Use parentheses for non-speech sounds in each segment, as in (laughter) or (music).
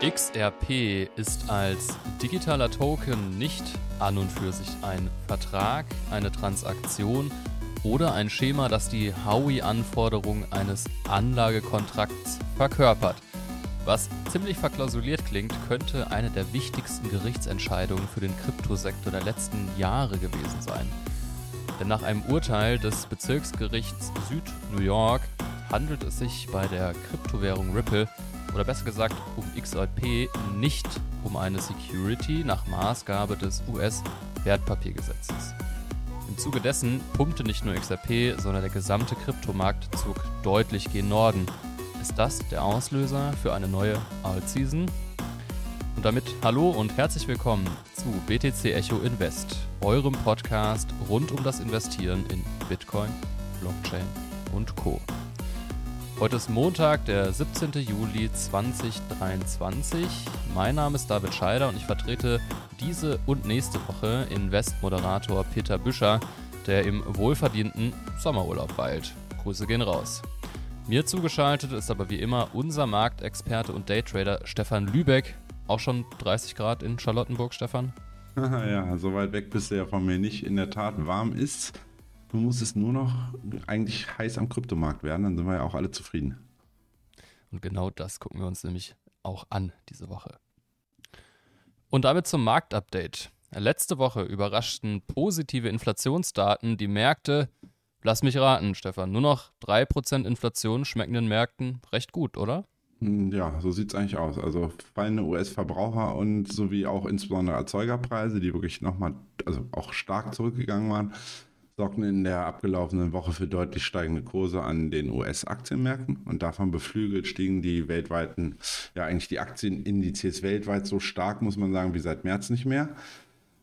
XRP ist als digitaler Token nicht an und für sich ein Vertrag, eine Transaktion oder ein Schema, das die Howey-Anforderungen eines Anlagekontrakts verkörpert. Was ziemlich verklausuliert klingt, könnte eine der wichtigsten Gerichtsentscheidungen für den Kryptosektor der letzten Jahre gewesen sein. Denn nach einem Urteil des Bezirksgerichts Süd-New York handelt es sich bei der Kryptowährung Ripple oder besser gesagt um XRP nicht um eine Security nach Maßgabe des US-Wertpapiergesetzes. Im Zuge dessen pumpte nicht nur XRP, sondern der gesamte Kryptomarkt zog deutlich gen Norden. Ist das der Auslöser für eine neue Alt-Season? Und damit hallo und herzlich willkommen zu BTC Echo Invest, eurem Podcast rund um das Investieren in Bitcoin, Blockchain und Co. Heute ist Montag, der 17. Juli 2023. Mein Name ist David Scheider und ich vertrete diese und nächste Woche Invest-Moderator Peter Büscher, der im wohlverdienten Sommerurlaub weilt. Grüße gehen raus. Mir zugeschaltet ist aber wie immer unser Marktexperte und Daytrader Stefan Lübeck. Auch schon 30 Grad in Charlottenburg, Stefan? (laughs) ja, so weit weg bist du ja von mir nicht. In der Tat, warm ist nun muss es nur noch eigentlich heiß am Kryptomarkt werden, dann sind wir ja auch alle zufrieden. Und genau das gucken wir uns nämlich auch an diese Woche. Und damit zum Marktupdate. Letzte Woche überraschten positive Inflationsdaten die Märkte. Lass mich raten, Stefan. Nur noch 3% Inflation schmecken den Märkten recht gut, oder? Hm, ja, so sieht es eigentlich aus. Also fallende US-Verbraucher und sowie auch insbesondere Erzeugerpreise, die wirklich nochmal, also auch stark zurückgegangen waren, sorgten in der abgelaufenen Woche für deutlich steigende Kurse an den US-Aktienmärkten und davon beflügelt stiegen die weltweiten, ja eigentlich die Aktienindizes weltweit so stark, muss man sagen, wie seit März nicht mehr.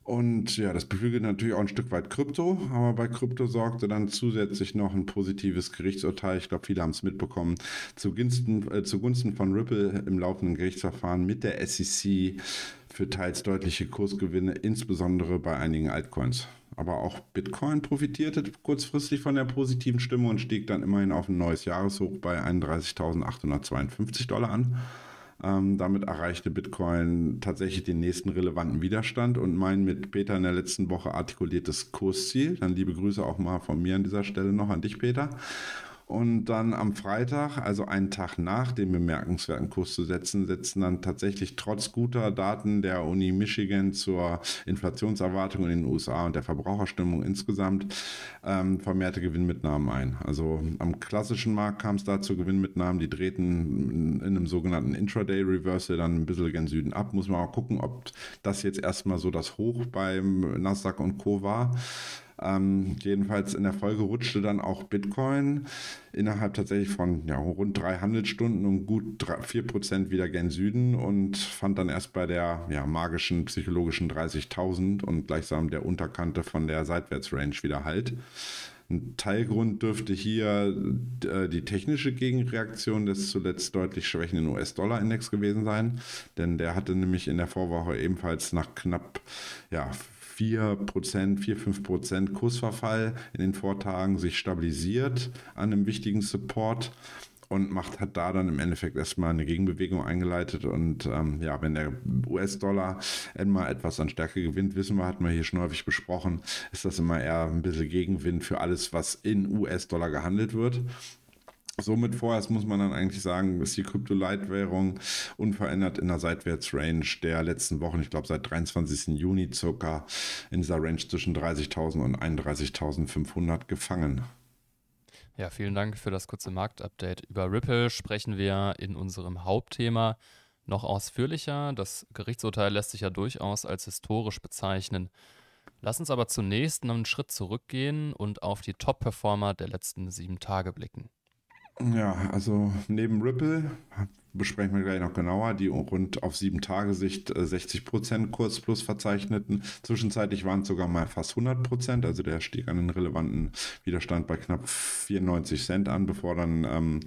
Und ja, das beflügelt natürlich auch ein Stück weit Krypto, aber bei Krypto sorgte dann zusätzlich noch ein positives Gerichtsurteil, ich glaube, viele haben es mitbekommen, zugunsten, äh, zugunsten von Ripple im laufenden Gerichtsverfahren mit der SEC für teils deutliche Kursgewinne, insbesondere bei einigen Altcoins. Aber auch Bitcoin profitierte kurzfristig von der positiven Stimme und stieg dann immerhin auf ein neues Jahreshoch bei 31.852 Dollar an. Ähm, damit erreichte Bitcoin tatsächlich den nächsten relevanten Widerstand und mein mit Peter in der letzten Woche artikuliertes Kursziel. Dann liebe Grüße auch mal von mir an dieser Stelle noch an dich, Peter. Und dann am Freitag, also einen Tag nach dem bemerkenswerten Kurs zu setzen, setzen dann tatsächlich trotz guter Daten der Uni Michigan zur Inflationserwartung in den USA und der Verbraucherstimmung insgesamt ähm, vermehrte Gewinnmitnahmen ein. Also am klassischen Markt kam es da zu Gewinnmitnahmen, die drehten in einem sogenannten Intraday Reversal dann ein bisschen gen Süden ab. Muss man mal gucken, ob das jetzt erstmal so das Hoch beim Nasdaq und Co. war. Ähm, jedenfalls in der Folge rutschte dann auch Bitcoin innerhalb tatsächlich von ja, rund drei Handelsstunden um gut vier Prozent wieder gen Süden und fand dann erst bei der ja, magischen psychologischen 30.000 und gleichsam der Unterkante von der Seitwärtsrange wieder halt. Ein Teilgrund dürfte hier äh, die technische Gegenreaktion des zuletzt deutlich schwächenden US-Dollar-Index gewesen sein, denn der hatte nämlich in der Vorwoche ebenfalls nach knapp ja, 4%, 4, 5% Kursverfall in den Vortagen sich stabilisiert an einem wichtigen Support und macht hat da dann im Endeffekt erstmal eine Gegenbewegung eingeleitet. Und ähm, ja, wenn der US-Dollar einmal etwas an Stärke gewinnt, wissen wir, hatten wir hier schon häufig besprochen, ist das immer eher ein bisschen Gegenwind für alles, was in US-Dollar gehandelt wird Somit vorerst muss man dann eigentlich sagen, ist die Krypto-Leitwährung unverändert in der Seitwärtsrange der letzten Wochen. Ich glaube, seit 23. Juni circa in dieser Range zwischen 30.000 und 31.500 gefangen. Ja, vielen Dank für das kurze Marktupdate. Über Ripple sprechen wir in unserem Hauptthema noch ausführlicher. Das Gerichtsurteil lässt sich ja durchaus als historisch bezeichnen. Lass uns aber zunächst noch einen Schritt zurückgehen und auf die Top-Performer der letzten sieben Tage blicken. Ja, also neben Ripple besprechen wir gleich noch genauer, die rund auf sieben Tage Sicht 60% Kursplus verzeichneten. Zwischenzeitlich waren es sogar mal fast 100%, also der stieg an den relevanten Widerstand bei knapp 94 Cent an, bevor dann ähm,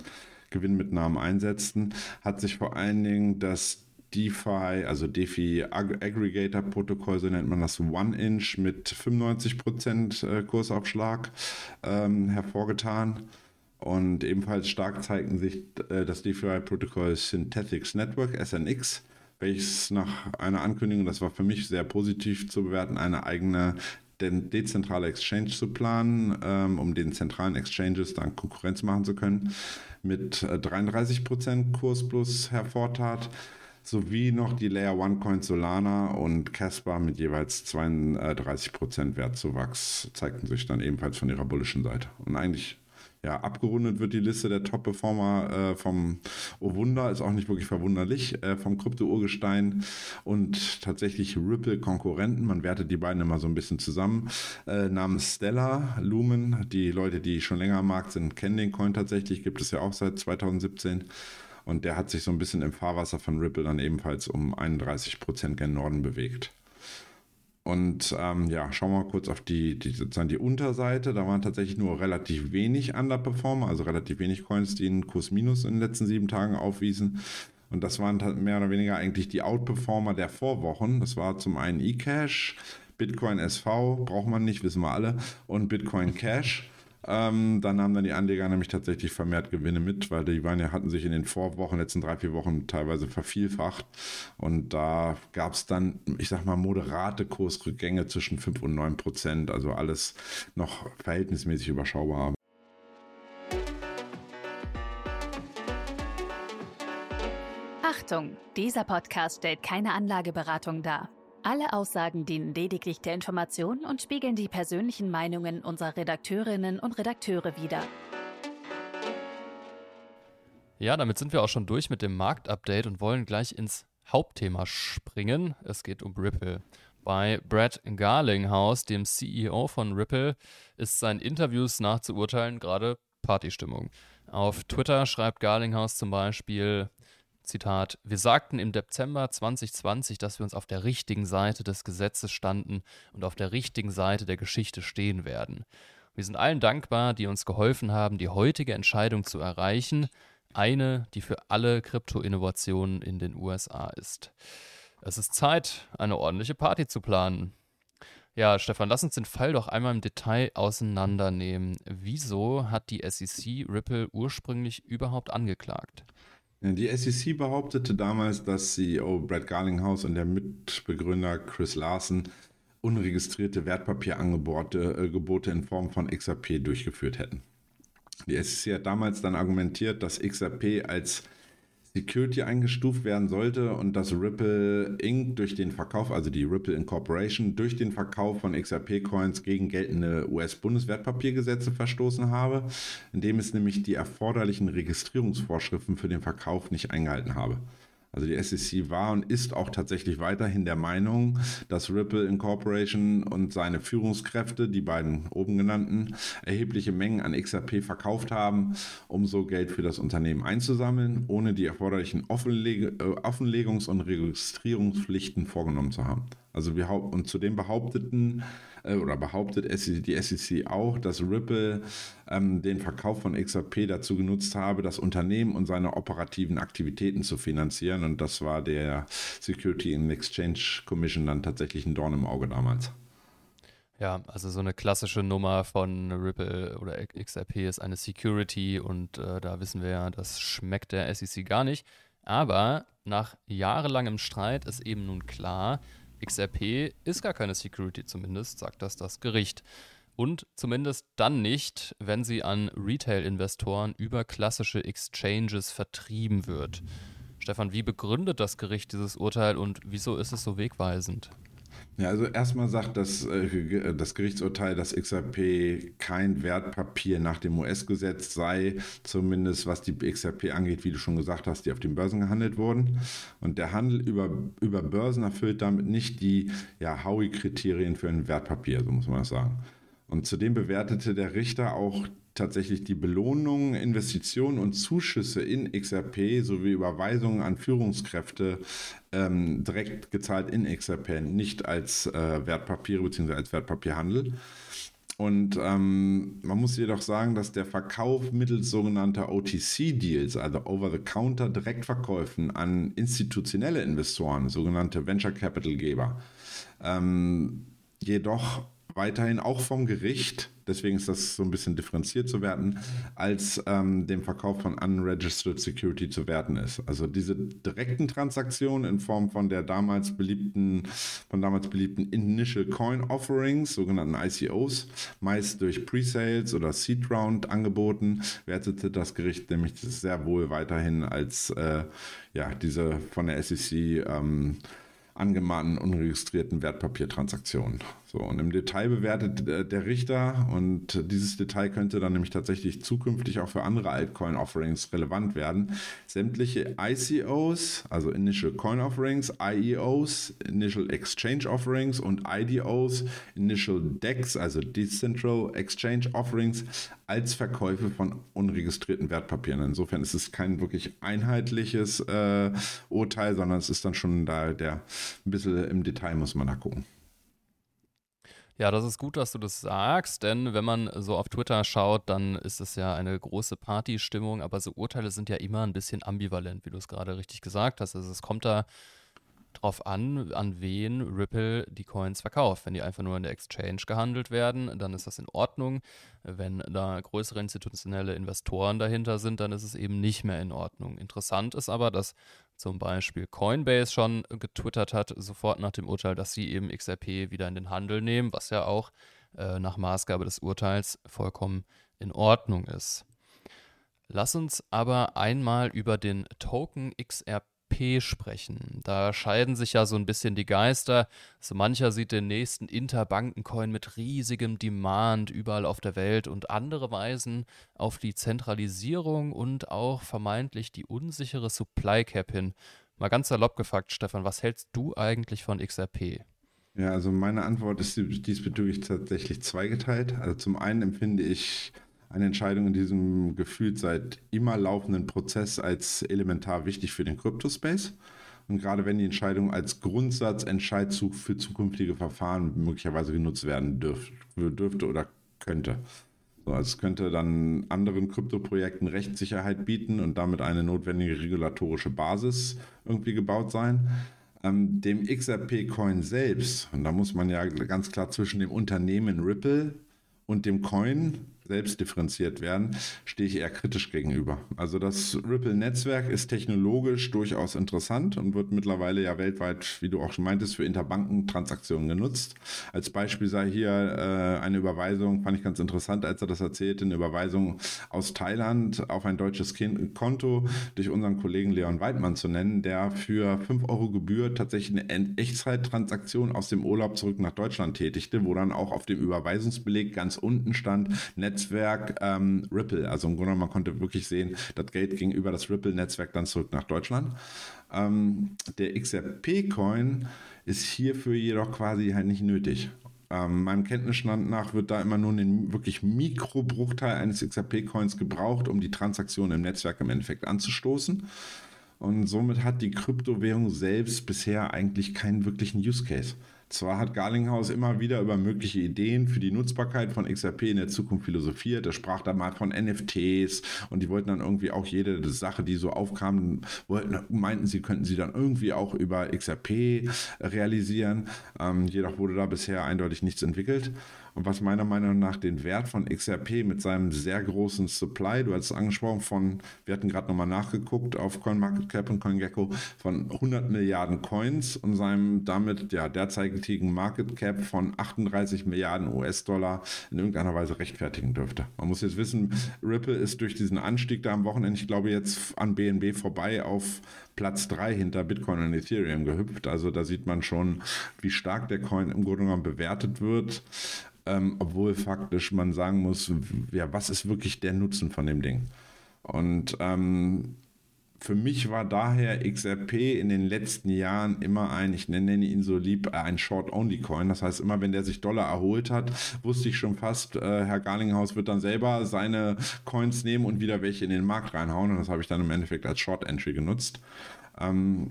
Gewinnmitnahmen einsetzten. Hat sich vor allen Dingen das DeFi, also DeFi Aggregator Protokoll, so nennt man das One-Inch mit 95% äh, Kursaufschlag ähm, hervorgetan. Und ebenfalls stark zeigten sich äh, das DeFi-Protokoll Synthetics Network, SNX, welches nach einer Ankündigung, das war für mich sehr positiv zu bewerten, eine eigene dezentrale Exchange zu planen, ähm, um den zentralen Exchanges dann Konkurrenz machen zu können, mit 33% äh, Kurs plus hervortat, sowie noch die Layer One Coins Solana und Casper mit jeweils 32% Wertzuwachs zeigten sich dann ebenfalls von ihrer bullischen Seite. Und eigentlich ja, abgerundet wird die Liste der Top-Performer äh, vom Oh Wunder, ist auch nicht wirklich verwunderlich, äh, vom Krypto-Urgestein und tatsächlich Ripple-Konkurrenten. Man wertet die beiden immer so ein bisschen zusammen. Äh, namens Stella, Lumen, die Leute, die schon länger am Markt sind, kennen den Coin tatsächlich, gibt es ja auch seit 2017. Und der hat sich so ein bisschen im Fahrwasser von Ripple dann ebenfalls um 31 Prozent gen Norden bewegt. Und ähm, ja, schauen wir mal kurz auf die, die, sozusagen die Unterseite. Da waren tatsächlich nur relativ wenig Underperformer, also relativ wenig Coins, die einen Kurs Minus in den letzten sieben Tagen aufwiesen. Und das waren mehr oder weniger eigentlich die Outperformer der Vorwochen. Das war zum einen eCash, Bitcoin SV, braucht man nicht, wissen wir alle, und Bitcoin Cash. Ähm, da nahmen dann die Anleger nämlich tatsächlich vermehrt Gewinne mit, weil die waren ja, hatten sich in den Vorwochen, letzten drei, vier Wochen teilweise vervielfacht. Und da gab es dann, ich sag mal, moderate Kursrückgänge zwischen 5 und 9 Prozent. Also alles noch verhältnismäßig überschaubar. Achtung, dieser Podcast stellt keine Anlageberatung dar. Alle Aussagen dienen lediglich der Information und spiegeln die persönlichen Meinungen unserer Redakteurinnen und Redakteure wider. Ja, damit sind wir auch schon durch mit dem Marktupdate und wollen gleich ins Hauptthema springen. Es geht um Ripple. Bei Brad Garlinghouse, dem CEO von Ripple, ist seinen Interviews nachzuurteilen gerade Partystimmung. Auf Twitter schreibt Garlinghouse zum Beispiel, Zitat, wir sagten im Dezember 2020, dass wir uns auf der richtigen Seite des Gesetzes standen und auf der richtigen Seite der Geschichte stehen werden. Wir sind allen dankbar, die uns geholfen haben, die heutige Entscheidung zu erreichen, eine, die für alle Krypto-Innovationen in den USA ist. Es ist Zeit, eine ordentliche Party zu planen. Ja, Stefan, lass uns den Fall doch einmal im Detail auseinandernehmen. Wieso hat die SEC Ripple ursprünglich überhaupt angeklagt? Die SEC behauptete damals, dass CEO Brad Garlinghouse und der Mitbegründer Chris Larson unregistrierte Wertpapierangebote äh, Gebote in Form von XRP durchgeführt hätten. Die SEC hat damals dann argumentiert, dass XRP als Security eingestuft werden sollte und dass Ripple Inc. durch den Verkauf, also die Ripple Incorporation, durch den Verkauf von XRP-Coins gegen geltende US-Bundeswertpapiergesetze verstoßen habe, indem es nämlich die erforderlichen Registrierungsvorschriften für den Verkauf nicht eingehalten habe. Also die SEC war und ist auch tatsächlich weiterhin der Meinung, dass Ripple Incorporation und seine Führungskräfte, die beiden oben genannten, erhebliche Mengen an XRP verkauft haben, um so Geld für das Unternehmen einzusammeln, ohne die erforderlichen Offenleg äh, Offenlegungs- und Registrierungspflichten vorgenommen zu haben. Also wir und zudem behaupteten äh, oder behauptet die SEC auch, dass Ripple ähm, den Verkauf von XRP dazu genutzt habe, das Unternehmen und seine operativen Aktivitäten zu finanzieren. Und das war der Security and Exchange Commission dann tatsächlich ein Dorn im Auge damals. Ja, also so eine klassische Nummer von Ripple oder XRP ist eine Security und äh, da wissen wir ja, das schmeckt der SEC gar nicht. Aber nach jahrelangem Streit ist eben nun klar, XRP ist gar keine Security, zumindest sagt das das Gericht. Und zumindest dann nicht, wenn sie an Retail-Investoren über klassische Exchanges vertrieben wird. Stefan, wie begründet das Gericht dieses Urteil und wieso ist es so wegweisend? Ja, also erstmal sagt das, äh, das Gerichtsurteil, dass XRP kein Wertpapier nach dem US-Gesetz sei, zumindest was die XRP angeht, wie du schon gesagt hast, die auf den Börsen gehandelt wurden. Und der Handel über, über Börsen erfüllt damit nicht die ja, Howey-Kriterien für ein Wertpapier, so muss man das sagen. Und zudem bewertete der Richter auch tatsächlich die Belohnungen, Investitionen und Zuschüsse in XRP sowie Überweisungen an Führungskräfte ähm, direkt gezahlt in XRP, nicht als äh, Wertpapiere bzw. als Wertpapierhandel. Und ähm, man muss jedoch sagen, dass der Verkauf mittels sogenannter OTC-Deals, also Over-the-Counter-Direktverkäufen an institutionelle Investoren, sogenannte Venture Capital-Geber, ähm, jedoch weiterhin auch vom Gericht, deswegen ist das so ein bisschen differenziert zu werten, als ähm, dem Verkauf von unregistered security zu werten ist. Also diese direkten Transaktionen in Form von der damals beliebten, von damals beliebten Initial Coin Offerings, sogenannten ICOs, meist durch Pre-Sales oder Seed Round angeboten, wertete das Gericht nämlich sehr wohl weiterhin als äh, ja, diese von der SEC ähm, angemahnten unregistrierten Wertpapiertransaktionen. So, und im Detail bewertet äh, der Richter und dieses Detail könnte dann nämlich tatsächlich zukünftig auch für andere Altcoin-Offerings relevant werden. Sämtliche ICOs, also Initial Coin Offerings, IEOs, Initial Exchange Offerings und IDOs, Initial DEX, also Decentral Exchange Offerings, als Verkäufe von unregistrierten Wertpapieren. Insofern ist es kein wirklich einheitliches äh, Urteil, sondern es ist dann schon da der ein bisschen im Detail muss man da gucken. Ja, das ist gut, dass du das sagst, denn wenn man so auf Twitter schaut, dann ist es ja eine große Partystimmung, aber so Urteile sind ja immer ein bisschen ambivalent, wie du es gerade richtig gesagt hast. Also es kommt da drauf an, an wen Ripple die Coins verkauft. Wenn die einfach nur in der Exchange gehandelt werden, dann ist das in Ordnung. Wenn da größere institutionelle Investoren dahinter sind, dann ist es eben nicht mehr in Ordnung. Interessant ist aber, dass zum Beispiel Coinbase schon getwittert hat, sofort nach dem Urteil, dass sie eben XRP wieder in den Handel nehmen, was ja auch äh, nach Maßgabe des Urteils vollkommen in Ordnung ist. Lass uns aber einmal über den Token XRP sprechen. Da scheiden sich ja so ein bisschen die Geister. So mancher sieht den nächsten Interbankencoin mit riesigem Demand überall auf der Welt und andere weisen auf die Zentralisierung und auch vermeintlich die unsichere Supply Cap hin. Mal ganz salopp gefragt, Stefan, was hältst du eigentlich von XRP? Ja, also meine Antwort ist diesbezüglich tatsächlich zweigeteilt. Also zum einen empfinde ich eine Entscheidung in diesem gefühlt seit immer laufenden Prozess als elementar wichtig für den Crypto-Space. Und gerade wenn die Entscheidung als Grundsatzentscheidzug für zukünftige Verfahren möglicherweise genutzt werden dürf, dürfte oder könnte. So, es könnte dann anderen Kryptoprojekten Rechtssicherheit bieten und damit eine notwendige regulatorische Basis irgendwie gebaut sein. Ähm, dem XRP-Coin selbst, und da muss man ja ganz klar zwischen dem Unternehmen Ripple und dem Coin selbst differenziert werden, stehe ich eher kritisch gegenüber. Also das Ripple-Netzwerk ist technologisch durchaus interessant und wird mittlerweile ja weltweit, wie du auch schon meintest, für Interbankentransaktionen genutzt. Als Beispiel sei hier äh, eine Überweisung, fand ich ganz interessant, als er das erzählte, eine Überweisung aus Thailand auf ein deutsches kind Konto durch unseren Kollegen Leon Weidmann zu nennen, der für 5 Euro Gebühr tatsächlich eine Echtzeittransaktion aus dem Urlaub zurück nach Deutschland tätigte, wo dann auch auf dem Überweisungsbeleg ganz unten stand, Netz Netzwerk ähm, Ripple. Also im Grunde man konnte wirklich sehen, das Geld ging über das Ripple-Netzwerk dann zurück nach Deutschland. Ähm, der XRP-Coin ist hierfür jedoch quasi halt nicht nötig. Ähm, meinem Kenntnisstand nach wird da immer nur ein wirklich Mikrobruchteil eines XRP-Coins gebraucht, um die Transaktion im Netzwerk im Endeffekt anzustoßen. Und somit hat die Kryptowährung selbst bisher eigentlich keinen wirklichen Use Case. Zwar hat Garlinghaus immer wieder über mögliche Ideen für die Nutzbarkeit von XRP in der Zukunft philosophiert. Er sprach da mal von NFTs und die wollten dann irgendwie auch jede Sache, die so aufkam, wollten, meinten sie, könnten sie dann irgendwie auch über XRP realisieren. Ähm, jedoch wurde da bisher eindeutig nichts entwickelt und was meiner Meinung nach den Wert von XRP mit seinem sehr großen Supply, du hast es angesprochen, von, wir hatten gerade nochmal nachgeguckt auf CoinMarketCap und CoinGecko, von 100 Milliarden Coins und seinem damit ja derzeitigen Market Cap von 38 Milliarden US-Dollar in irgendeiner Weise rechtfertigen dürfte. Man muss jetzt wissen, Ripple ist durch diesen Anstieg da am Wochenende, ich glaube jetzt an BNB vorbei auf Platz 3 hinter Bitcoin und Ethereum gehüpft. Also da sieht man schon, wie stark der Coin im Grunde genommen bewertet wird ähm, obwohl faktisch man sagen muss, ja, was ist wirklich der Nutzen von dem Ding? Und ähm, für mich war daher XRP in den letzten Jahren immer ein, ich nenne ihn so lieb, ein Short-Only-Coin. Das heißt, immer wenn der sich Dollar erholt hat, wusste ich schon fast, äh, Herr Garlinghaus wird dann selber seine Coins nehmen und wieder welche in den Markt reinhauen. Und das habe ich dann im Endeffekt als Short-Entry genutzt. Ähm,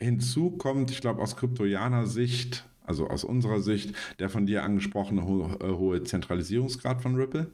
hinzu kommt, ich glaube, aus kryptoianer Sicht, also aus unserer Sicht, der von dir angesprochene ho äh, hohe Zentralisierungsgrad von Ripple.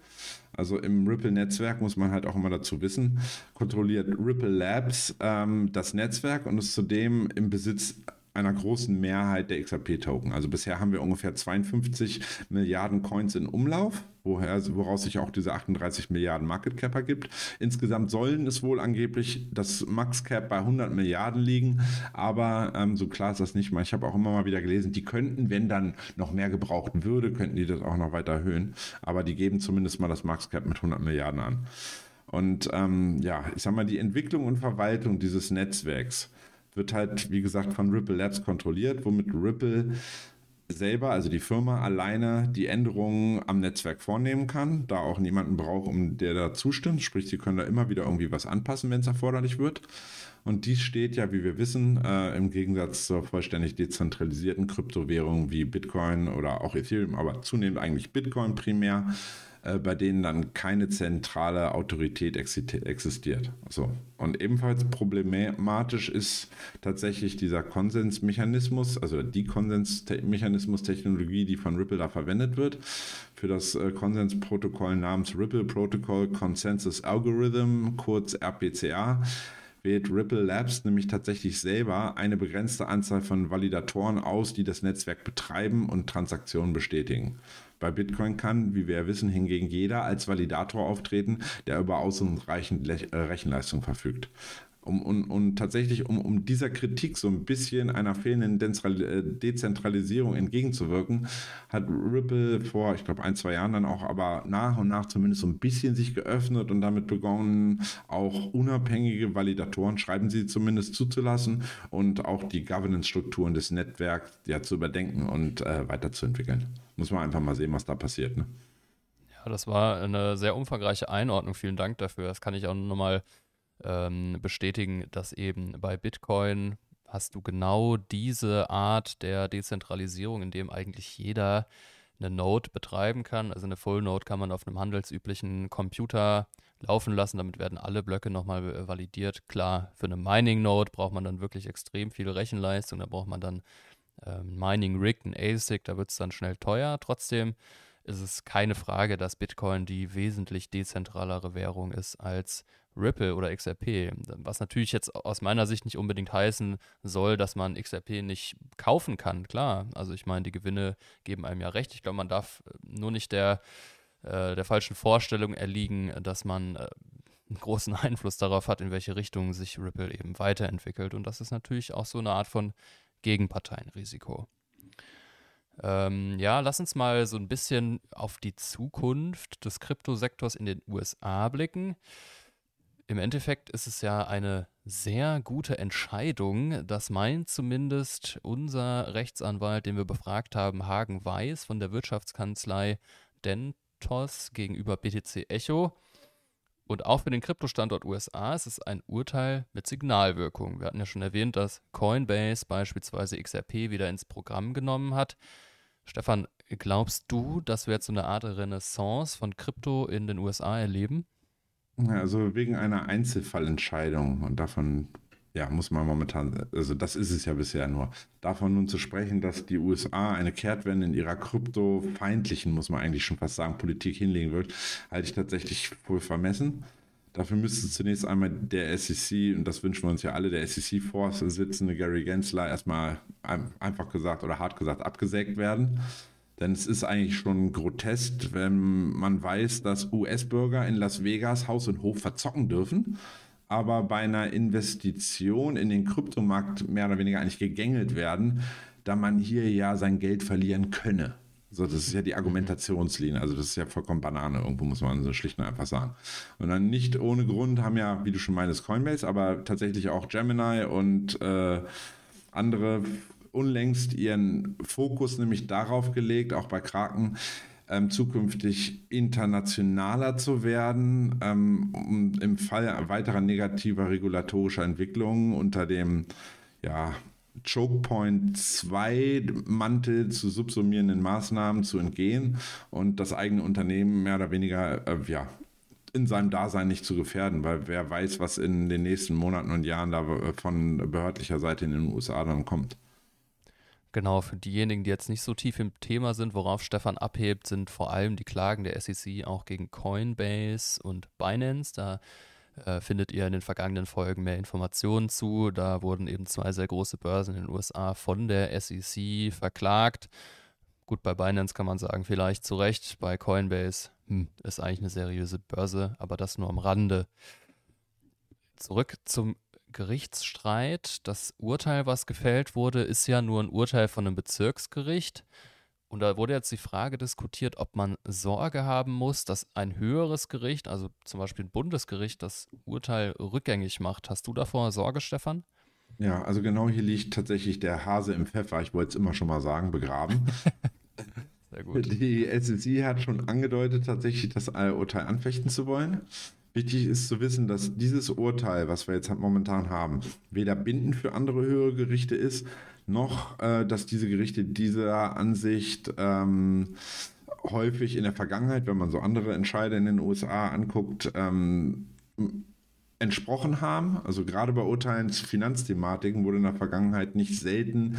Also im Ripple-Netzwerk muss man halt auch immer dazu wissen, kontrolliert Ripple Labs ähm, das Netzwerk und ist zudem im Besitz einer großen Mehrheit der XRP-Token. Also bisher haben wir ungefähr 52 Milliarden Coins in Umlauf, woher, woraus sich auch diese 38 Milliarden Market Cap ergibt. Insgesamt sollen es wohl angeblich das Max Cap bei 100 Milliarden liegen, aber ähm, so klar ist das nicht mal. Ich habe auch immer mal wieder gelesen, die könnten, wenn dann noch mehr gebraucht würde, könnten die das auch noch weiter erhöhen. Aber die geben zumindest mal das Max Cap mit 100 Milliarden an. Und ähm, ja, ich sag mal, die Entwicklung und Verwaltung dieses Netzwerks wird halt, wie gesagt, von Ripple Labs kontrolliert, womit Ripple selber, also die Firma alleine die Änderungen am Netzwerk vornehmen kann, da auch niemanden braucht, um der da zustimmt. Sprich, sie können da immer wieder irgendwie was anpassen, wenn es erforderlich wird. Und dies steht ja, wie wir wissen, äh, im Gegensatz zur vollständig dezentralisierten Kryptowährungen wie Bitcoin oder auch Ethereum, aber zunehmend eigentlich Bitcoin primär, äh, bei denen dann keine zentrale Autorität existiert. So. Und ebenfalls problematisch ist tatsächlich dieser Konsensmechanismus, also die Konsensmechanismus-Technologie, die von Ripple da verwendet wird, für das äh, Konsensprotokoll namens Ripple Protocol Consensus Algorithm, kurz RPCA wählt Ripple Labs nämlich tatsächlich selber eine begrenzte Anzahl von Validatoren aus, die das Netzwerk betreiben und Transaktionen bestätigen. Bei Bitcoin kann, wie wir wissen, hingegen jeder als Validator auftreten, der über ausreichend äh, Rechenleistung verfügt. Um, und, und, tatsächlich, um, um dieser Kritik so ein bisschen einer fehlenden äh, Dezentralisierung entgegenzuwirken, hat Ripple vor, ich glaube, ein, zwei Jahren dann auch aber nach und nach zumindest so ein bisschen sich geöffnet und damit begonnen, auch unabhängige Validatoren, schreiben sie zumindest, zuzulassen und auch die Governance-Strukturen des Netzwerks ja, zu überdenken und äh, weiterzuentwickeln. Muss man einfach mal sehen, was da passiert. Ne? Ja, das war eine sehr umfangreiche Einordnung. Vielen Dank dafür. Das kann ich auch nochmal ähm, bestätigen, dass eben bei Bitcoin hast du genau diese Art der Dezentralisierung, in dem eigentlich jeder eine Node betreiben kann. Also eine Full Node kann man auf einem handelsüblichen Computer laufen lassen. Damit werden alle Blöcke nochmal äh, validiert. Klar, für eine Mining Node braucht man dann wirklich extrem viel Rechenleistung. Da braucht man dann ähm, Mining Rig, ein ASIC, da wird es dann schnell teuer. Trotzdem ist es keine Frage, dass Bitcoin die wesentlich dezentralere Währung ist als Ripple oder XRP. Was natürlich jetzt aus meiner Sicht nicht unbedingt heißen soll, dass man XRP nicht kaufen kann. Klar, also ich meine, die Gewinne geben einem ja recht. Ich glaube, man darf äh, nur nicht der, äh, der falschen Vorstellung erliegen, dass man äh, einen großen (laughs) Einfluss darauf hat, in welche Richtung sich Ripple eben weiterentwickelt. Und das ist natürlich auch so eine Art von Gegenparteienrisiko. Ähm, ja, lass uns mal so ein bisschen auf die Zukunft des Kryptosektors in den USA blicken. Im Endeffekt ist es ja eine sehr gute Entscheidung. Das meint zumindest unser Rechtsanwalt, den wir befragt haben, Hagen Weiß von der Wirtschaftskanzlei Dentos gegenüber BTC Echo. Und auch für den Kryptostandort USA ist es ein Urteil mit Signalwirkung. Wir hatten ja schon erwähnt, dass Coinbase beispielsweise XRP wieder ins Programm genommen hat. Stefan, glaubst du, dass wir jetzt so eine Art Renaissance von Krypto in den USA erleben? Also wegen einer Einzelfallentscheidung und davon, ja, muss man momentan, also das ist es ja bisher nur, davon nun zu sprechen, dass die USA eine Kehrtwende in ihrer kryptofeindlichen, muss man eigentlich schon fast sagen, Politik hinlegen wird, halte ich tatsächlich wohl vermessen. Dafür müsste zunächst einmal der SEC, und das wünschen wir uns ja alle, der SEC-Vorsitzende Gary Gensler erstmal einfach gesagt oder hart gesagt abgesägt werden. Denn es ist eigentlich schon grotesk, wenn man weiß, dass US-Bürger in Las Vegas Haus und Hof verzocken dürfen, aber bei einer Investition in den Kryptomarkt mehr oder weniger eigentlich gegängelt werden, da man hier ja sein Geld verlieren könne. So, das ist ja die Argumentationslinie. Also das ist ja vollkommen Banane. Irgendwo muss man so schlicht und einfach sagen. Und dann nicht ohne Grund haben ja, wie du schon meinst, Coinbase, aber tatsächlich auch Gemini und äh, andere unlängst ihren Fokus nämlich darauf gelegt, auch bei Kraken, ähm, zukünftig internationaler zu werden, ähm, um im Fall weiterer negativer regulatorischer Entwicklungen unter dem ja, Chokepoint 2 Mantel zu subsumierenden Maßnahmen zu entgehen und das eigene Unternehmen mehr oder weniger äh, ja, in seinem Dasein nicht zu gefährden, weil wer weiß, was in den nächsten Monaten und Jahren da äh, von behördlicher Seite in den USA dann kommt. Genau, für diejenigen, die jetzt nicht so tief im Thema sind, worauf Stefan abhebt, sind vor allem die Klagen der SEC auch gegen Coinbase und Binance. Da äh, findet ihr in den vergangenen Folgen mehr Informationen zu. Da wurden eben zwei sehr große Börsen in den USA von der SEC verklagt. Gut, bei Binance kann man sagen, vielleicht zu Recht. Bei Coinbase hm, ist eigentlich eine seriöse Börse, aber das nur am Rande. Zurück zum Gerichtsstreit. Das Urteil, was gefällt wurde, ist ja nur ein Urteil von einem Bezirksgericht. Und da wurde jetzt die Frage diskutiert, ob man Sorge haben muss, dass ein höheres Gericht, also zum Beispiel ein Bundesgericht, das Urteil rückgängig macht. Hast du davor Sorge, Stefan? Ja, also genau hier liegt tatsächlich der Hase im Pfeffer, ich wollte es immer schon mal sagen, begraben. (laughs) Sehr gut. Die SEC hat schon angedeutet, tatsächlich das Urteil anfechten zu wollen. Wichtig ist zu wissen, dass dieses Urteil, was wir jetzt momentan haben, weder bindend für andere höhere Gerichte ist, noch, äh, dass diese Gerichte dieser Ansicht ähm, häufig in der Vergangenheit, wenn man so andere Entscheider in den USA anguckt, ähm, entsprochen haben. Also gerade bei Urteilen zu Finanzthematiken wurde in der Vergangenheit nicht selten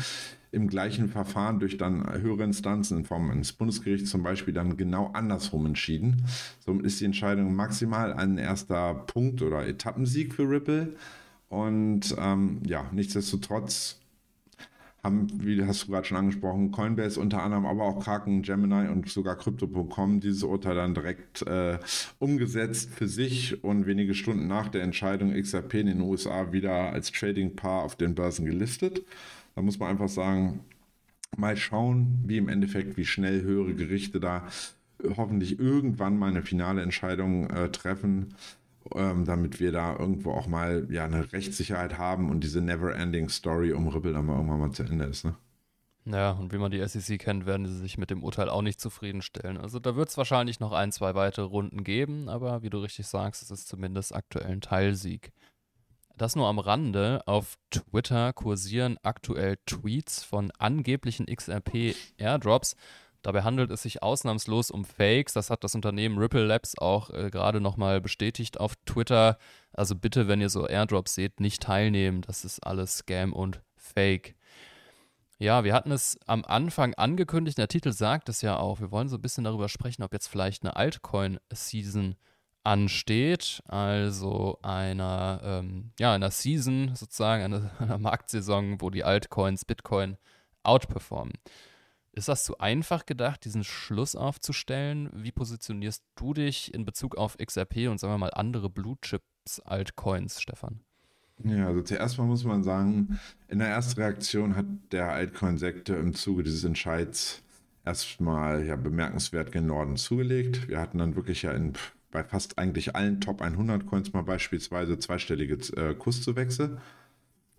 im gleichen Verfahren durch dann höhere Instanzen in Form eines Bundesgerichts zum Beispiel dann genau andersrum entschieden. Somit ist die Entscheidung maximal ein erster Punkt oder Etappensieg für Ripple. Und ähm, ja, nichtsdestotrotz haben, wie hast du gerade schon angesprochen, Coinbase unter anderem, aber auch Kraken, Gemini und sogar Crypto.com dieses Urteil dann direkt äh, umgesetzt für sich und wenige Stunden nach der Entscheidung XRP in den USA wieder als Trading Paar auf den Börsen gelistet. Da muss man einfach sagen, mal schauen, wie im Endeffekt, wie schnell höhere Gerichte da hoffentlich irgendwann mal eine finale Entscheidung äh, treffen ähm, damit wir da irgendwo auch mal ja eine Rechtssicherheit haben und diese never-ending Story um Ripple dann mal irgendwann mal zu Ende ist. Ne? Ja, und wie man die SEC kennt, werden sie sich mit dem Urteil auch nicht zufriedenstellen. Also da wird es wahrscheinlich noch ein, zwei weitere Runden geben, aber wie du richtig sagst, es ist zumindest aktuell ein Teilsieg. Das nur am Rande. Auf Twitter kursieren aktuell Tweets von angeblichen XRP-Airdrops. Dabei handelt es sich ausnahmslos um Fakes. Das hat das Unternehmen Ripple Labs auch äh, gerade nochmal bestätigt auf Twitter. Also bitte, wenn ihr so Airdrops seht, nicht teilnehmen. Das ist alles Scam und Fake. Ja, wir hatten es am Anfang angekündigt. Der Titel sagt es ja auch. Wir wollen so ein bisschen darüber sprechen, ob jetzt vielleicht eine Altcoin-Season ansteht. Also einer, ähm, ja, einer Season sozusagen, einer, (laughs) einer Marktsaison, wo die Altcoins Bitcoin outperformen. Ist das zu einfach gedacht, diesen Schluss aufzustellen? Wie positionierst du dich in Bezug auf XRP und sagen wir mal andere Blue Chips Altcoins, Stefan? Ja, also zuerst mal muss man sagen, in der ersten Reaktion hat der Altcoin-Sektor im Zuge dieses Entscheids erstmal ja bemerkenswert gen Norden zugelegt. Wir hatten dann wirklich ja in, bei fast eigentlich allen Top 100 Coins mal beispielsweise zweistellige äh, Kurszuwächse.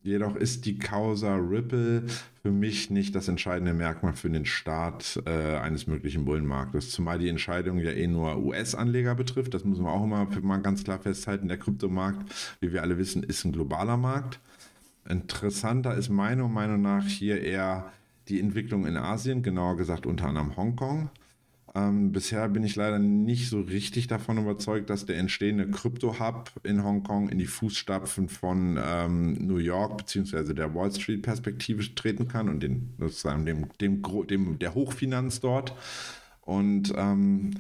Jedoch ist die Causa Ripple für mich nicht das entscheidende Merkmal für den Start äh, eines möglichen Bullenmarktes. Zumal die Entscheidung ja eh nur US-Anleger betrifft. Das müssen wir auch immer mal ganz klar festhalten. Der Kryptomarkt, wie wir alle wissen, ist ein globaler Markt. Interessanter ist meiner Meinung nach hier eher die Entwicklung in Asien, genauer gesagt unter anderem Hongkong. Ähm, bisher bin ich leider nicht so richtig davon überzeugt, dass der entstehende Krypto-Hub in Hongkong in die Fußstapfen von ähm, New York bzw. der Wall Street-Perspektive treten kann und den, sozusagen dem, dem, dem, der Hochfinanz dort. Und ähm,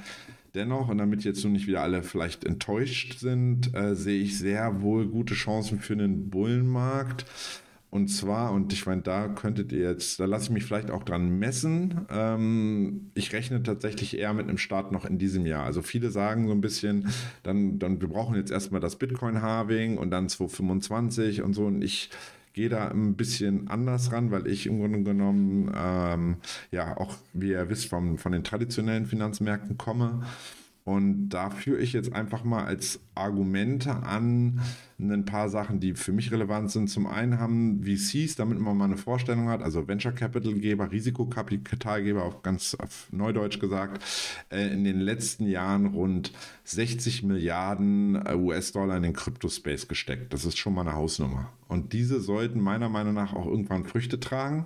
dennoch, und damit jetzt nun nicht wieder alle vielleicht enttäuscht sind, äh, sehe ich sehr wohl gute Chancen für einen Bullenmarkt. Und zwar, und ich meine, da könntet ihr jetzt, da lasse ich mich vielleicht auch dran messen. Ähm, ich rechne tatsächlich eher mit einem Start noch in diesem Jahr. Also viele sagen so ein bisschen, dann, dann wir brauchen jetzt erstmal das Bitcoin-Halving und dann 2025 und so. Und ich gehe da ein bisschen anders ran, weil ich im Grunde genommen, ähm, ja, auch, wie ihr wisst, vom, von den traditionellen Finanzmärkten komme. Und da führe ich jetzt einfach mal als Argumente an ein paar Sachen, die für mich relevant sind. Zum einen haben VCs, damit man mal eine Vorstellung hat, also Venture Capitalgeber, Risikokapitalgeber, auf ganz auf Neudeutsch gesagt, äh, in den letzten Jahren rund 60 Milliarden äh, US-Dollar in den Kryptospace gesteckt. Das ist schon mal eine Hausnummer. Und diese sollten meiner Meinung nach auch irgendwann Früchte tragen,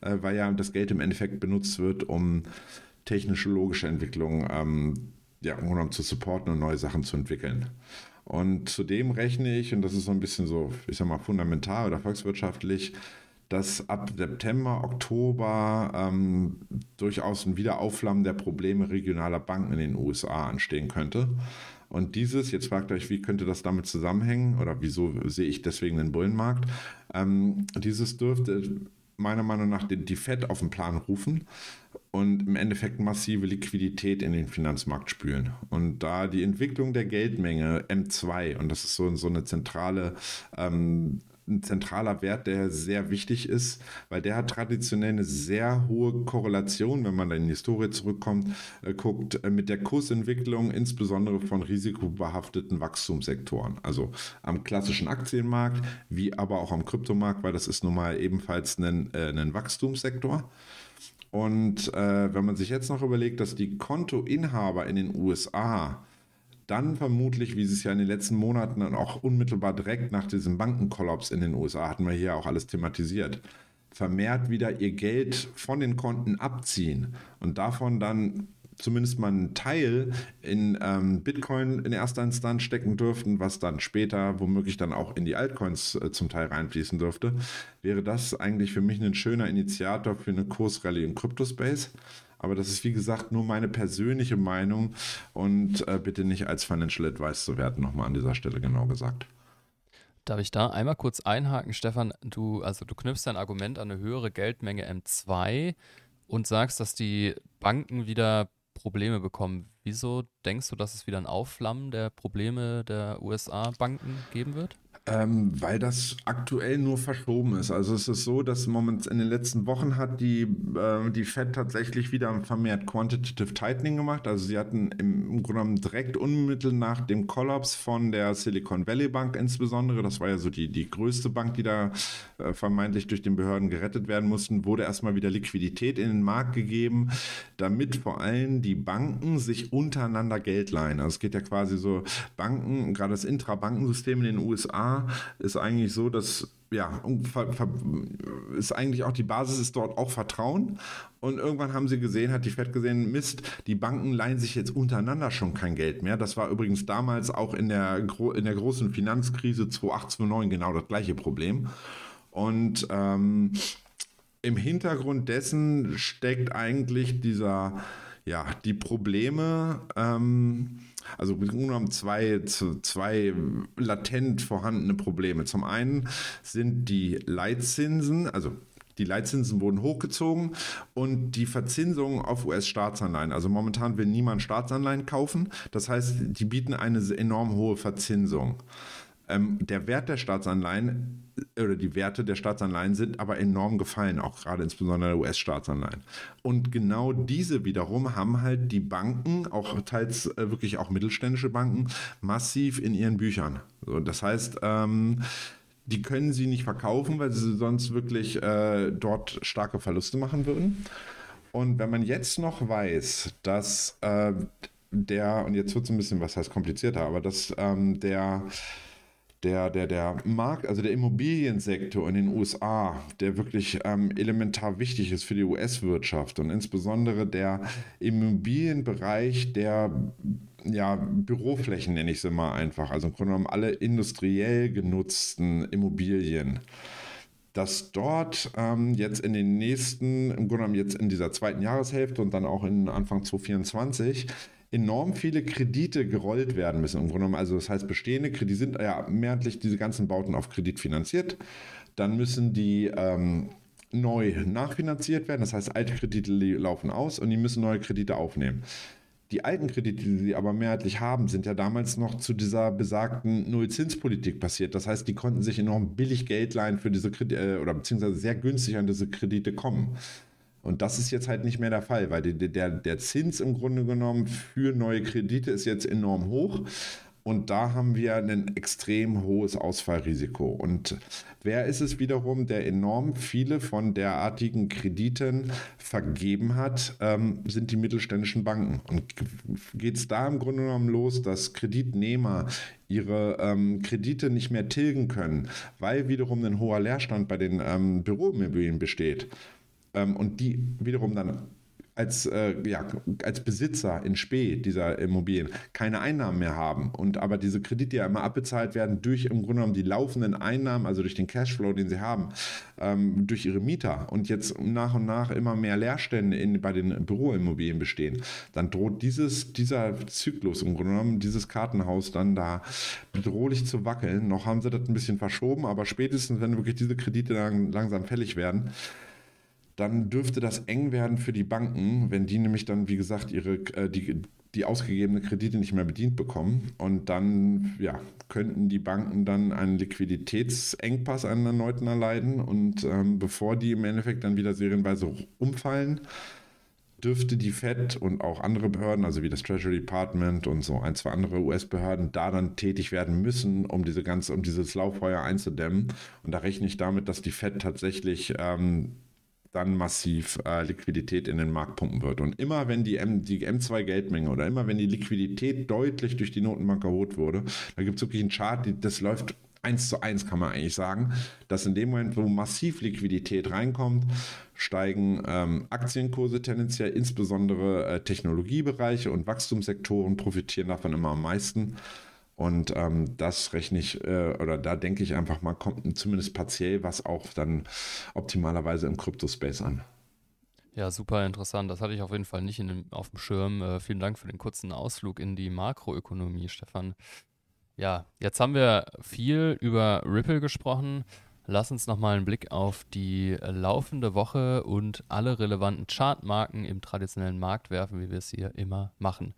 äh, weil ja das Geld im Endeffekt benutzt wird, um technische, logische Entwicklungen ähm, ja, Grunde zu supporten und neue Sachen zu entwickeln. Und zudem rechne ich, und das ist so ein bisschen so, ich sag mal, fundamental oder volkswirtschaftlich, dass ab September, Oktober ähm, durchaus ein Wiederaufflammen der Probleme regionaler Banken in den USA anstehen könnte. Und dieses, jetzt fragt euch, wie könnte das damit zusammenhängen oder wieso sehe ich deswegen den Bullenmarkt? Ähm, dieses dürfte meiner Meinung nach die, die Fed auf den Plan rufen und im Endeffekt massive Liquidität in den Finanzmarkt spülen. Und da die Entwicklung der Geldmenge M2, und das ist so, so eine zentrale ähm, ein zentraler Wert, der sehr wichtig ist, weil der hat traditionell eine sehr hohe Korrelation, wenn man dann in die Historie zurückkommt, äh, guckt, äh, mit der Kursentwicklung, insbesondere von risikobehafteten Wachstumssektoren. Also am klassischen Aktienmarkt, wie aber auch am Kryptomarkt, weil das ist nun mal ebenfalls ein, äh, ein Wachstumssektor. Und äh, wenn man sich jetzt noch überlegt, dass die Kontoinhaber in den USA dann vermutlich, wie sie es ja in den letzten Monaten und auch unmittelbar direkt nach diesem Bankenkollaps in den USA hatten wir hier auch alles thematisiert, vermehrt wieder ihr Geld von den Konten abziehen und davon dann zumindest mal einen Teil in ähm, Bitcoin in erster Instanz stecken dürften, was dann später womöglich dann auch in die Altcoins äh, zum Teil reinfließen dürfte, wäre das eigentlich für mich ein schöner Initiator für eine Kursrallye im Kryptospace. Aber das ist wie gesagt nur meine persönliche Meinung und äh, bitte nicht als Financial Advice zu werten, nochmal an dieser Stelle genau gesagt. Darf ich da einmal kurz einhaken, Stefan? Du, also du knüpfst dein Argument an eine höhere Geldmenge M2 und sagst, dass die Banken wieder Probleme bekommen. Wieso denkst du, dass es wieder ein Aufflammen der Probleme der USA-Banken geben wird? Ähm, weil das aktuell nur verschoben ist. Also es ist so, dass moment in den letzten Wochen hat die, äh, die Fed tatsächlich wieder vermehrt Quantitative Tightening gemacht. Also sie hatten im, im Grunde genommen direkt unmittelbar nach dem Kollaps von der Silicon Valley Bank insbesondere, das war ja so die, die größte Bank, die da äh, vermeintlich durch den Behörden gerettet werden mussten, wurde erstmal wieder Liquidität in den Markt gegeben, damit vor allem die Banken sich untereinander Geld leihen. Also es geht ja quasi so, Banken, gerade das Intrabankensystem in den USA, ist eigentlich so, dass ja, ist eigentlich auch die Basis ist dort auch Vertrauen. Und irgendwann haben sie gesehen, hat die Fed gesehen, Mist, die Banken leihen sich jetzt untereinander schon kein Geld mehr. Das war übrigens damals auch in der, in der großen Finanzkrise 2008, 2009 genau das gleiche Problem. Und ähm, im Hintergrund dessen steckt eigentlich dieser, ja, die Probleme, ähm, also wir haben zwei, zwei latent vorhandene Probleme. Zum einen sind die Leitzinsen, also die Leitzinsen wurden hochgezogen und die Verzinsung auf US-Staatsanleihen. Also momentan will niemand Staatsanleihen kaufen. Das heißt, die bieten eine enorm hohe Verzinsung. Ähm, der Wert der Staatsanleihen oder die Werte der Staatsanleihen sind aber enorm gefallen, auch gerade insbesondere der US-Staatsanleihen. Und genau diese wiederum haben halt die Banken, auch teils äh, wirklich auch mittelständische Banken, massiv in ihren Büchern. So, das heißt, ähm, die können sie nicht verkaufen, weil sie sonst wirklich äh, dort starke Verluste machen würden. Und wenn man jetzt noch weiß, dass äh, der, und jetzt wird es ein bisschen, was heißt komplizierter, aber dass ähm, der der, der, der Markt, also der Immobiliensektor in den USA, der wirklich ähm, elementar wichtig ist für die US-Wirtschaft und insbesondere der Immobilienbereich der ja, Büroflächen, nenne ich sie mal einfach, also im Grunde genommen alle industriell genutzten Immobilien. Dass dort ähm, jetzt in den nächsten, im Grunde genommen jetzt in dieser zweiten Jahreshälfte und dann auch in Anfang 2024 enorm viele Kredite gerollt werden müssen. Im Grunde genommen, also das heißt, bestehende Kredite sind ja mehrheitlich diese ganzen Bauten auf Kredit finanziert. Dann müssen die ähm, neu nachfinanziert werden. Das heißt, alte Kredite laufen aus und die müssen neue Kredite aufnehmen. Die alten Kredite, die sie aber mehrheitlich haben, sind ja damals noch zu dieser besagten Nullzinspolitik passiert. Das heißt, die konnten sich enorm billig Geld leihen für diese Kredite äh, oder beziehungsweise sehr günstig an diese Kredite kommen. Und das ist jetzt halt nicht mehr der Fall, weil der, der, der Zins im Grunde genommen für neue Kredite ist jetzt enorm hoch. Und da haben wir ein extrem hohes Ausfallrisiko. Und wer ist es wiederum, der enorm viele von derartigen Krediten vergeben hat, ähm, sind die mittelständischen Banken. Und geht es da im Grunde genommen los, dass Kreditnehmer ihre ähm, Kredite nicht mehr tilgen können, weil wiederum ein hoher Leerstand bei den ähm, Büroimmobilien besteht ähm, und die wiederum dann als, äh, ja, als Besitzer in Spee dieser Immobilien keine Einnahmen mehr haben und aber diese Kredite ja immer abbezahlt werden durch im Grunde genommen die laufenden Einnahmen, also durch den Cashflow, den sie haben, ähm, durch ihre Mieter und jetzt nach und nach immer mehr Leerstände in, bei den Büroimmobilien bestehen, dann droht dieses, dieser Zyklus im Grunde genommen, dieses Kartenhaus dann da bedrohlich zu wackeln. Noch haben sie das ein bisschen verschoben, aber spätestens, wenn wirklich diese Kredite dann langsam fällig werden, dann dürfte das eng werden für die Banken, wenn die nämlich dann, wie gesagt, ihre, äh, die, die ausgegebenen Kredite nicht mehr bedient bekommen. Und dann ja, könnten die Banken dann einen Liquiditätsengpass einen erneuten erleiden. Und ähm, bevor die im Endeffekt dann wieder serienweise umfallen, dürfte die Fed und auch andere Behörden, also wie das Treasury Department und so ein, zwei andere US-Behörden, da dann tätig werden müssen, um diese ganze, um dieses Lauffeuer einzudämmen. Und da rechne ich damit, dass die Fed tatsächlich ähm, dann massiv äh, Liquidität in den Markt pumpen wird. Und immer wenn die, M, die M2-Geldmenge oder immer wenn die Liquidität deutlich durch die Notenbank erholt wurde, da gibt es wirklich einen Chart, die, das läuft eins zu eins, kann man eigentlich sagen, dass in dem Moment, wo massiv Liquidität reinkommt, steigen ähm, Aktienkurse tendenziell, insbesondere äh, Technologiebereiche und Wachstumssektoren profitieren davon immer am meisten. Und ähm, das rechne ich, äh, oder da denke ich einfach mal, kommt zumindest partiell was auch dann optimalerweise im Kryptospace an. Ja, super interessant. Das hatte ich auf jeden Fall nicht dem, auf dem Schirm. Äh, vielen Dank für den kurzen Ausflug in die Makroökonomie, Stefan. Ja, jetzt haben wir viel über Ripple gesprochen. Lass uns nochmal einen Blick auf die laufende Woche und alle relevanten Chartmarken im traditionellen Markt werfen, wie wir es hier immer machen.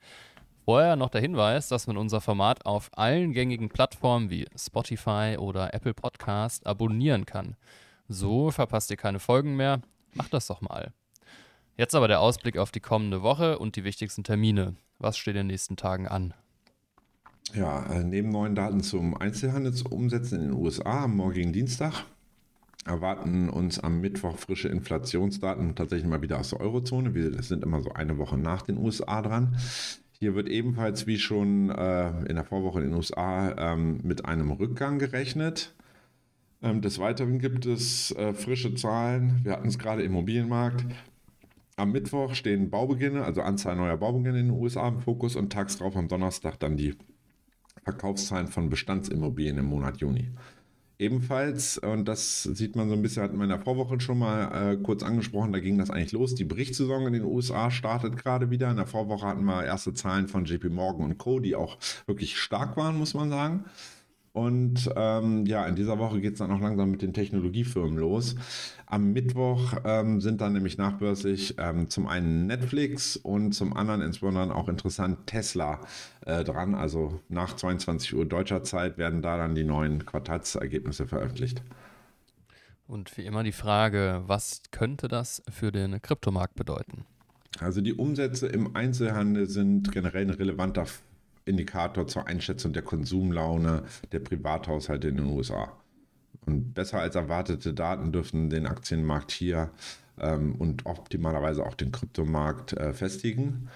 Vorher noch der Hinweis, dass man unser Format auf allen gängigen Plattformen wie Spotify oder Apple Podcast abonnieren kann. So verpasst ihr keine Folgen mehr. Macht das doch mal. Jetzt aber der Ausblick auf die kommende Woche und die wichtigsten Termine. Was steht in den nächsten Tagen an? Ja, äh, neben neuen Daten zum Einzelhandelsumsetzen in den USA am morgigen Dienstag erwarten uns am Mittwoch frische Inflationsdaten tatsächlich mal wieder aus der Eurozone. Wir sind immer so eine Woche nach den USA dran. Hier wird ebenfalls wie schon äh, in der Vorwoche in den USA ähm, mit einem Rückgang gerechnet. Ähm, des Weiteren gibt es äh, frische Zahlen. Wir hatten es gerade im Immobilienmarkt. Am Mittwoch stehen Baubeginne, also Anzahl neuer Baubeginne in den USA im Fokus und tags drauf am Donnerstag dann die Verkaufszahlen von Bestandsimmobilien im Monat Juni. Ebenfalls, und das sieht man so ein bisschen, hatten wir in der Vorwoche schon mal äh, kurz angesprochen, da ging das eigentlich los. Die Berichtssaison in den USA startet gerade wieder. In der Vorwoche hatten wir erste Zahlen von JP Morgan und Co., die auch wirklich stark waren, muss man sagen. Und ähm, ja, in dieser Woche geht es dann auch langsam mit den Technologiefirmen los. Am Mittwoch ähm, sind dann nämlich nachbörslich ähm, zum einen Netflix und zum anderen insbesondere auch interessant Tesla äh, dran. Also nach 22 Uhr deutscher Zeit werden da dann die neuen Quartalsergebnisse veröffentlicht. Und wie immer die Frage, was könnte das für den Kryptomarkt bedeuten? Also die Umsätze im Einzelhandel sind generell ein relevanter Indikator zur Einschätzung der Konsumlaune der Privathaushalte in den USA. Und besser als erwartete Daten dürften den Aktienmarkt hier ähm, und optimalerweise auch den Kryptomarkt äh, festigen.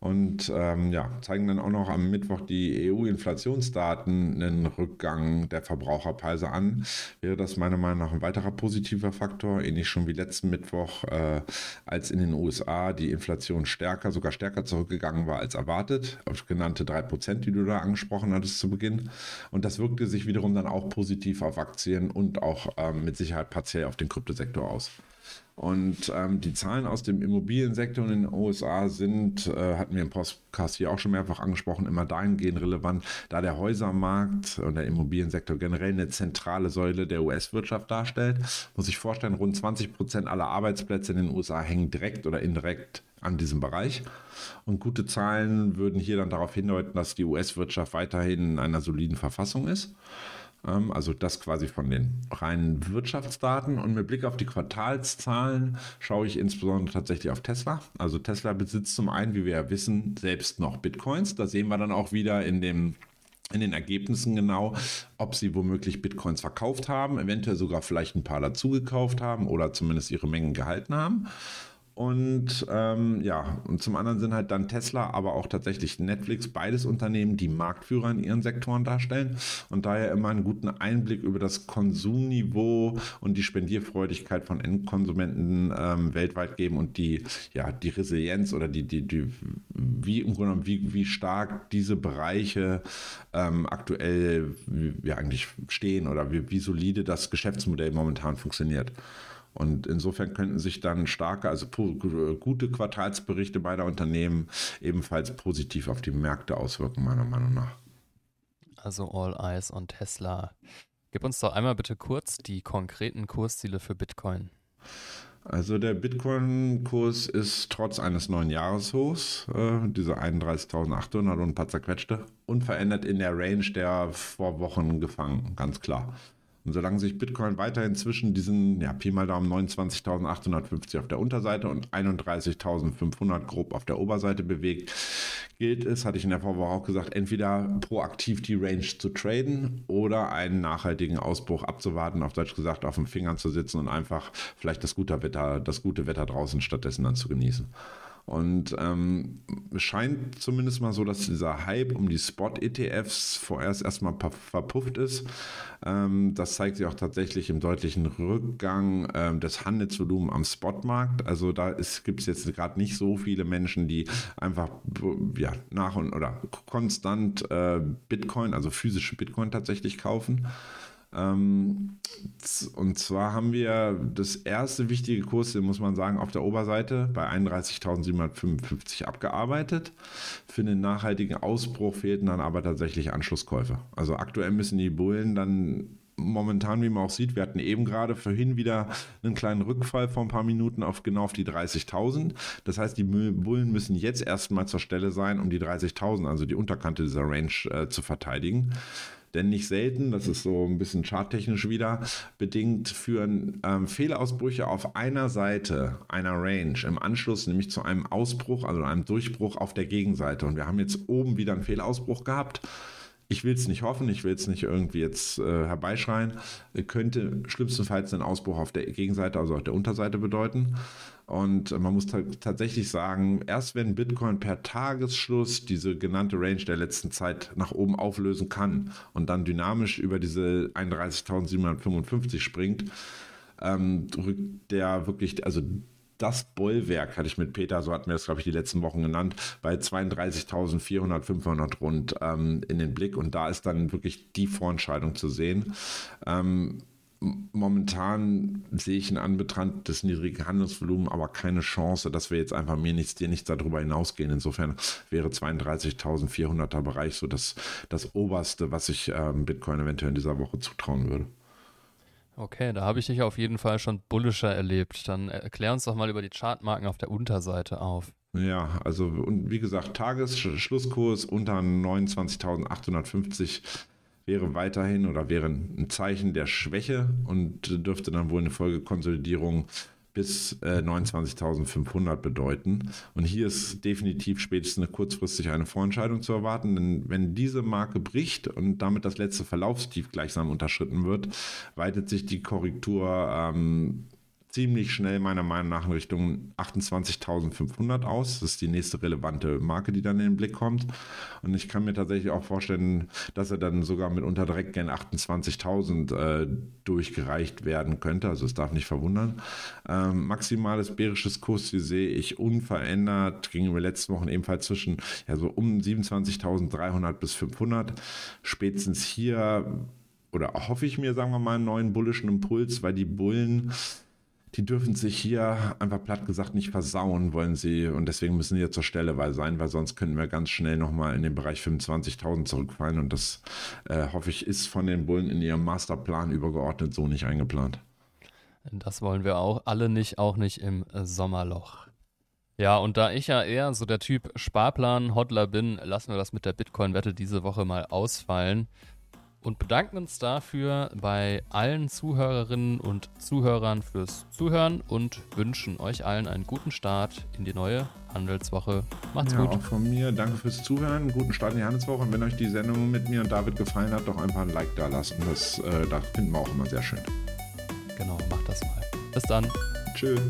Und ähm, ja, zeigen dann auch noch am Mittwoch die EU-Inflationsdaten einen Rückgang der Verbraucherpreise an. Wäre das meiner Meinung nach ein weiterer positiver Faktor, ähnlich schon wie letzten Mittwoch, äh, als in den USA die Inflation stärker, sogar stärker zurückgegangen war als erwartet, auf genannte 3%, die du da angesprochen hattest zu Beginn. Und das wirkte sich wiederum dann auch positiv auf Aktien und auch ähm, mit Sicherheit partiell auf den Kryptosektor aus. Und ähm, die Zahlen aus dem Immobiliensektor in den USA sind, äh, hatten wir im Podcast hier auch schon mehrfach angesprochen, immer dahingehend relevant, da der Häusermarkt und der Immobiliensektor generell eine zentrale Säule der US-Wirtschaft darstellt. Muss ich vorstellen, rund 20 Prozent aller Arbeitsplätze in den USA hängen direkt oder indirekt an diesem Bereich. Und gute Zahlen würden hier dann darauf hindeuten, dass die US-Wirtschaft weiterhin in einer soliden Verfassung ist. Ähm, also das quasi von den reinen Wirtschaftsdaten. Und mit Blick auf die Quartalszahlen schaue ich insbesondere tatsächlich auf Tesla. Also Tesla besitzt zum einen, wie wir ja wissen, selbst noch Bitcoins. Da sehen wir dann auch wieder in dem in den Ergebnissen genau, ob sie womöglich Bitcoins verkauft haben, eventuell sogar vielleicht ein paar dazugekauft haben oder zumindest ihre Mengen gehalten haben. Und ähm, ja, und zum anderen sind halt dann Tesla, aber auch tatsächlich Netflix, beides Unternehmen, die Marktführer in ihren Sektoren darstellen und daher immer einen guten Einblick über das Konsumniveau und die Spendierfreudigkeit von Endkonsumenten ähm, weltweit geben und die, ja, die Resilienz oder die, die, die wie im Grunde wie, wie stark diese Bereiche ähm, aktuell ja, eigentlich stehen oder wie, wie solide das Geschäftsmodell momentan funktioniert. Und insofern könnten sich dann starke, also gute Quartalsberichte beider Unternehmen ebenfalls positiv auf die Märkte auswirken, meiner Meinung nach. Also All Eyes on Tesla. Gib uns doch einmal bitte kurz die konkreten Kursziele für Bitcoin. Also der Bitcoin-Kurs ist trotz eines neuen Jahreshochs, äh, diese 31.800 und ein paar zerquetschte, unverändert in der Range der vor Wochen gefangen, ganz klar. Und solange sich Bitcoin weiterhin zwischen diesen, ja, Pi mal Daumen 29.850 auf der Unterseite und 31.500 grob auf der Oberseite bewegt, gilt es, hatte ich in der Vorwoche auch gesagt, entweder proaktiv die Range zu traden oder einen nachhaltigen Ausbruch abzuwarten, auf Deutsch gesagt, auf den Fingern zu sitzen und einfach vielleicht das gute Wetter, das gute Wetter draußen stattdessen dann zu genießen. Und ähm, es scheint zumindest mal so, dass dieser Hype um die Spot-ETFs vorerst erstmal verpufft ist. Ähm, das zeigt sich auch tatsächlich im deutlichen Rückgang ähm, des Handelsvolumens am Spotmarkt. Also da gibt es jetzt gerade nicht so viele Menschen, die einfach ja, nach und oder konstant äh, Bitcoin, also physische Bitcoin tatsächlich kaufen. Ähm, und zwar haben wir das erste wichtige Kurs, muss man sagen, auf der Oberseite bei 31.755 abgearbeitet. Für den nachhaltigen Ausbruch fehlten dann aber tatsächlich Anschlusskäufe. Also aktuell müssen die Bullen dann momentan, wie man auch sieht, wir hatten eben gerade vorhin wieder einen kleinen Rückfall von ein paar Minuten auf genau auf die 30.000. Das heißt, die Bullen müssen jetzt erstmal zur Stelle sein, um die 30.000, also die Unterkante dieser Range äh, zu verteidigen. Denn nicht selten, das ist so ein bisschen charttechnisch wieder, bedingt führen ähm, Fehlausbrüche auf einer Seite einer Range im Anschluss nämlich zu einem Ausbruch, also einem Durchbruch auf der Gegenseite. Und wir haben jetzt oben wieder einen Fehlausbruch gehabt. Ich will es nicht hoffen, ich will es nicht irgendwie jetzt äh, herbeischreien. Könnte schlimmstenfalls einen Ausbruch auf der Gegenseite, also auf der Unterseite bedeuten. Und man muss tatsächlich sagen, erst wenn Bitcoin per Tagesschluss diese genannte Range der letzten Zeit nach oben auflösen kann und dann dynamisch über diese 31.755 springt, ähm, drückt der wirklich, also das Bollwerk, hatte ich mit Peter, so hatten wir das, glaube ich, die letzten Wochen genannt, bei 32.400, 500 rund ähm, in den Blick. Und da ist dann wirklich die Vorentscheidung zu sehen. Ähm, momentan sehe ich in Anbetracht des niedrigen Handelsvolumens aber keine Chance, dass wir jetzt einfach mir nichts, dir nichts darüber hinausgehen. Insofern wäre 32.400er Bereich so das, das oberste, was ich ähm, Bitcoin eventuell in dieser Woche zutrauen würde. Okay, da habe ich dich auf jeden Fall schon bullischer erlebt. Dann erklär uns doch mal über die Chartmarken auf der Unterseite auf. Ja, also und wie gesagt, Tagesschlusskurs unter 29.850 wäre weiterhin oder wäre ein Zeichen der Schwäche und dürfte dann wohl eine Folgekonsolidierung bis äh, 29.500 bedeuten. Und hier ist definitiv spätestens kurzfristig eine Vorentscheidung zu erwarten, denn wenn diese Marke bricht und damit das letzte Verlaufstief gleichsam unterschritten wird, weitet sich die Korrektur ähm, ziemlich schnell meiner Meinung nach in Richtung 28.500 aus. Das ist die nächste relevante Marke, die dann in den Blick kommt. Und ich kann mir tatsächlich auch vorstellen, dass er dann sogar mitunter direkt gern 28.000 äh, durchgereicht werden könnte. Also es darf nicht verwundern. Ähm, maximales bärisches Kursziel sehe ich unverändert gegenüber letzten Wochen ebenfalls zwischen ja, so um 27.300 bis 500. Spätestens hier oder hoffe ich mir, sagen wir mal, einen neuen bullischen Impuls, weil die Bullen die dürfen sich hier einfach platt gesagt nicht versauen, wollen sie. Und deswegen müssen sie hier zur Stelle sein, weil sonst könnten wir ganz schnell nochmal in den Bereich 25.000 zurückfallen. Und das, äh, hoffe ich, ist von den Bullen in ihrem Masterplan übergeordnet so nicht eingeplant. Das wollen wir auch alle nicht, auch nicht im Sommerloch. Ja, und da ich ja eher so der Typ Sparplan-Hodler bin, lassen wir das mit der Bitcoin-Wette diese Woche mal ausfallen und bedanken uns dafür bei allen Zuhörerinnen und Zuhörern fürs Zuhören und wünschen euch allen einen guten Start in die neue Handelswoche. Macht's ja, gut. Auch von mir danke fürs Zuhören, einen guten Start in die Handelswoche und wenn euch die Sendung mit mir und David gefallen hat, doch einfach ein Like da lassen. Das, äh, das finden wir auch immer sehr schön. Genau, macht das mal. Bis dann. Tschüss.